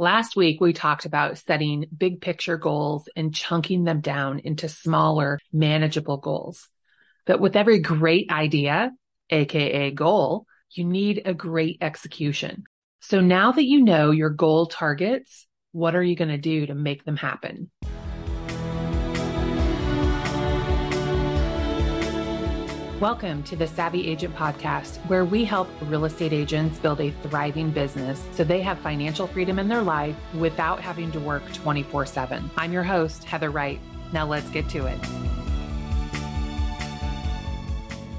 Last week, we talked about setting big picture goals and chunking them down into smaller, manageable goals. But with every great idea, AKA goal, you need a great execution. So now that you know your goal targets, what are you going to do to make them happen? Welcome to the Savvy Agent Podcast, where we help real estate agents build a thriving business so they have financial freedom in their life without having to work 24 7. I'm your host, Heather Wright. Now let's get to it.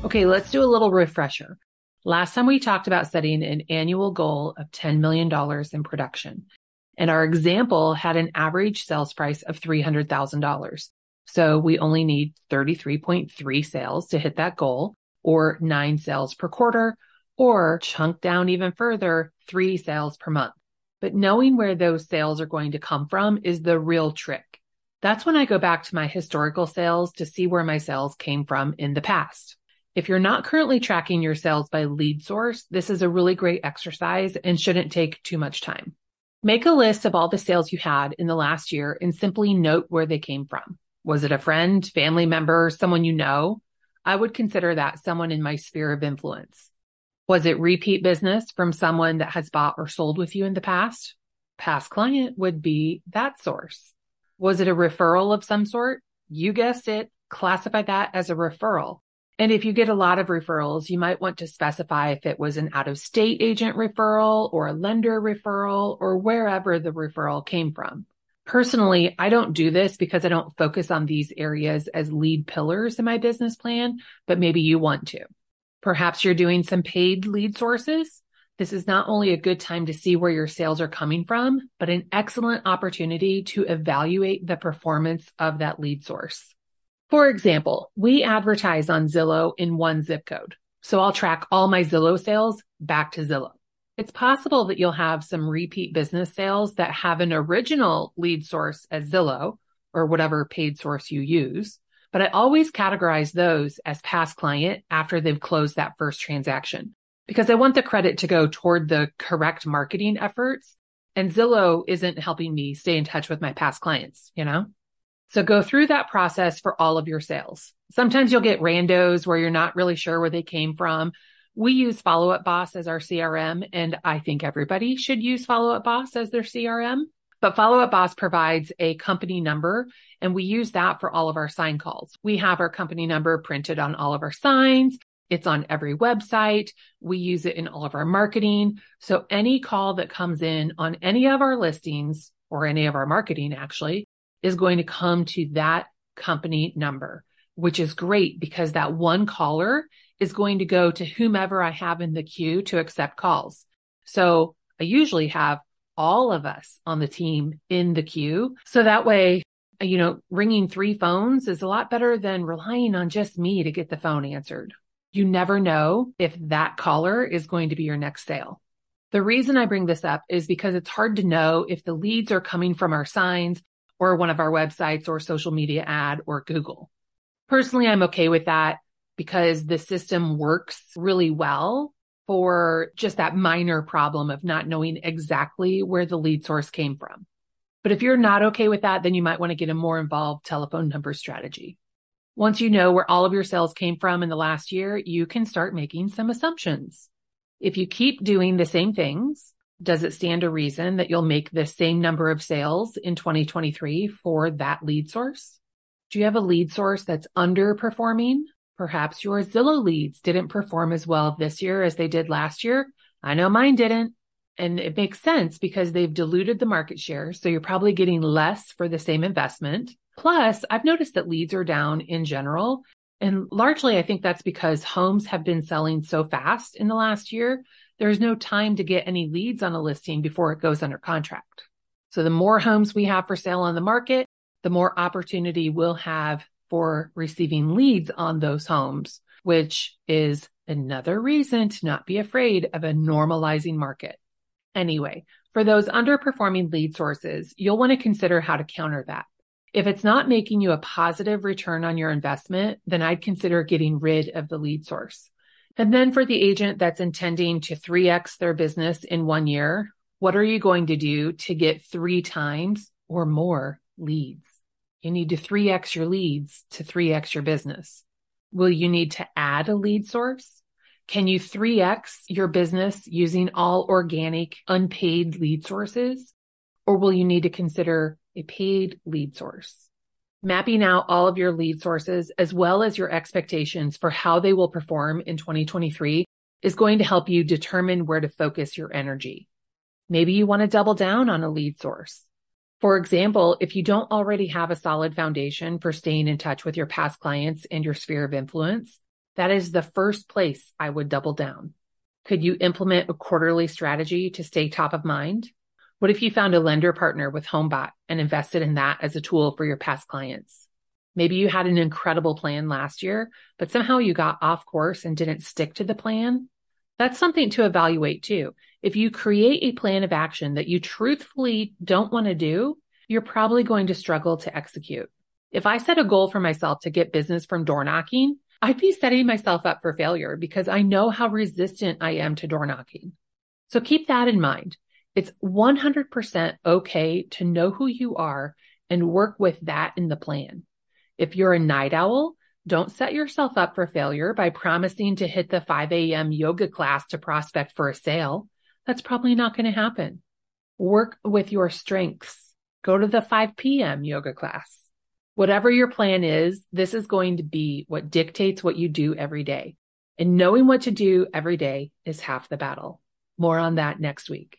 Okay, let's do a little refresher. Last time we talked about setting an annual goal of $10 million in production, and our example had an average sales price of $300,000. So we only need 33.3 sales to hit that goal or nine sales per quarter or chunk down even further, three sales per month. But knowing where those sales are going to come from is the real trick. That's when I go back to my historical sales to see where my sales came from in the past. If you're not currently tracking your sales by lead source, this is a really great exercise and shouldn't take too much time. Make a list of all the sales you had in the last year and simply note where they came from. Was it a friend, family member, someone you know? I would consider that someone in my sphere of influence. Was it repeat business from someone that has bought or sold with you in the past? Past client would be that source. Was it a referral of some sort? You guessed it. Classify that as a referral. And if you get a lot of referrals, you might want to specify if it was an out of state agent referral or a lender referral or wherever the referral came from. Personally, I don't do this because I don't focus on these areas as lead pillars in my business plan, but maybe you want to. Perhaps you're doing some paid lead sources. This is not only a good time to see where your sales are coming from, but an excellent opportunity to evaluate the performance of that lead source. For example, we advertise on Zillow in one zip code. So I'll track all my Zillow sales back to Zillow. It's possible that you'll have some repeat business sales that have an original lead source as Zillow or whatever paid source you use. But I always categorize those as past client after they've closed that first transaction because I want the credit to go toward the correct marketing efforts. And Zillow isn't helping me stay in touch with my past clients, you know? So go through that process for all of your sales. Sometimes you'll get randos where you're not really sure where they came from. We use Follow Up Boss as our CRM, and I think everybody should use Follow Up Boss as their CRM. But Follow Up Boss provides a company number, and we use that for all of our sign calls. We have our company number printed on all of our signs. It's on every website. We use it in all of our marketing. So any call that comes in on any of our listings or any of our marketing actually is going to come to that company number, which is great because that one caller is going to go to whomever I have in the queue to accept calls. So I usually have all of us on the team in the queue. So that way, you know, ringing three phones is a lot better than relying on just me to get the phone answered. You never know if that caller is going to be your next sale. The reason I bring this up is because it's hard to know if the leads are coming from our signs or one of our websites or social media ad or Google. Personally, I'm okay with that because the system works really well for just that minor problem of not knowing exactly where the lead source came from. But if you're not okay with that, then you might want to get a more involved telephone number strategy. Once you know where all of your sales came from in the last year, you can start making some assumptions. If you keep doing the same things, does it stand to reason that you'll make the same number of sales in 2023 for that lead source? Do you have a lead source that's underperforming Perhaps your Zillow leads didn't perform as well this year as they did last year. I know mine didn't. And it makes sense because they've diluted the market share. So you're probably getting less for the same investment. Plus, I've noticed that leads are down in general. And largely, I think that's because homes have been selling so fast in the last year. There's no time to get any leads on a listing before it goes under contract. So the more homes we have for sale on the market, the more opportunity we'll have for receiving leads on those homes, which is another reason to not be afraid of a normalizing market. Anyway, for those underperforming lead sources, you'll want to consider how to counter that. If it's not making you a positive return on your investment, then I'd consider getting rid of the lead source. And then for the agent that's intending to 3x their business in one year, What are you going to do to get three times or more leads? You need to 3x your leads to 3x your business. Will you need to add a lead source? Can you 3x your business using all organic, unpaid lead sources? Or will you need to consider a paid lead source? Mapping out all of your lead sources as well as your expectations for how they will perform in 2023 is going to help you determine where to focus your energy. Maybe you want to double down on a lead source. For example, if you don't already have a solid foundation for staying in touch with your past clients and your sphere of influence, that is the first place I would double down. Could you implement a quarterly strategy to stay top of mind? What if you found a lender partner with HomeBot and invested in that as a tool for your past clients? Maybe you had an incredible plan last year, but somehow you got off course and didn't stick to the plan. That's something to evaluate too. If you create a plan of action that you truthfully don't want to do, you're probably going to struggle to execute. If I set a goal for myself to get business from door knocking, I'd be setting myself up for failure because I know how resistant I am to door knocking. So keep that in mind. It's 100% okay to know who you are and work with that in the plan. If you're a night owl, don't set yourself up for failure by promising to hit the 5 a.m. yoga class to prospect for a sale. That's probably not going to happen. Work with your strengths. Go to the 5 p.m. yoga class. Whatever your plan is, this is going to be what dictates what you do every day. And knowing what to do every day is half the battle. More on that next week.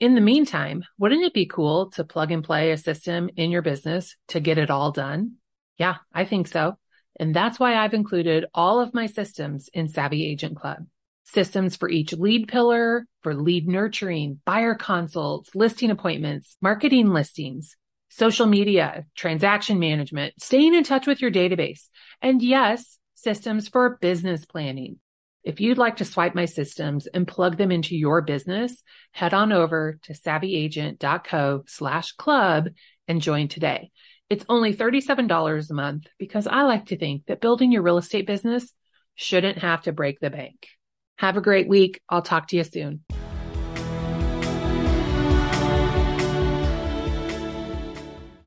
In the meantime, wouldn't it be cool to plug and play a system in your business to get it all done? Yeah, I think so. And that's why I've included all of my systems in Savvy Agent Club. Systems for each lead pillar, for lead nurturing, buyer consults, listing appointments, marketing listings, social media, transaction management, staying in touch with your database, and yes, systems for business planning. If you'd like to swipe my systems and plug them into your business, head on over to savvyagent.co slash club and join today. It's only $37 a month because I like to think that building your real estate business shouldn't have to break the bank. Have a great week. I'll talk to you soon.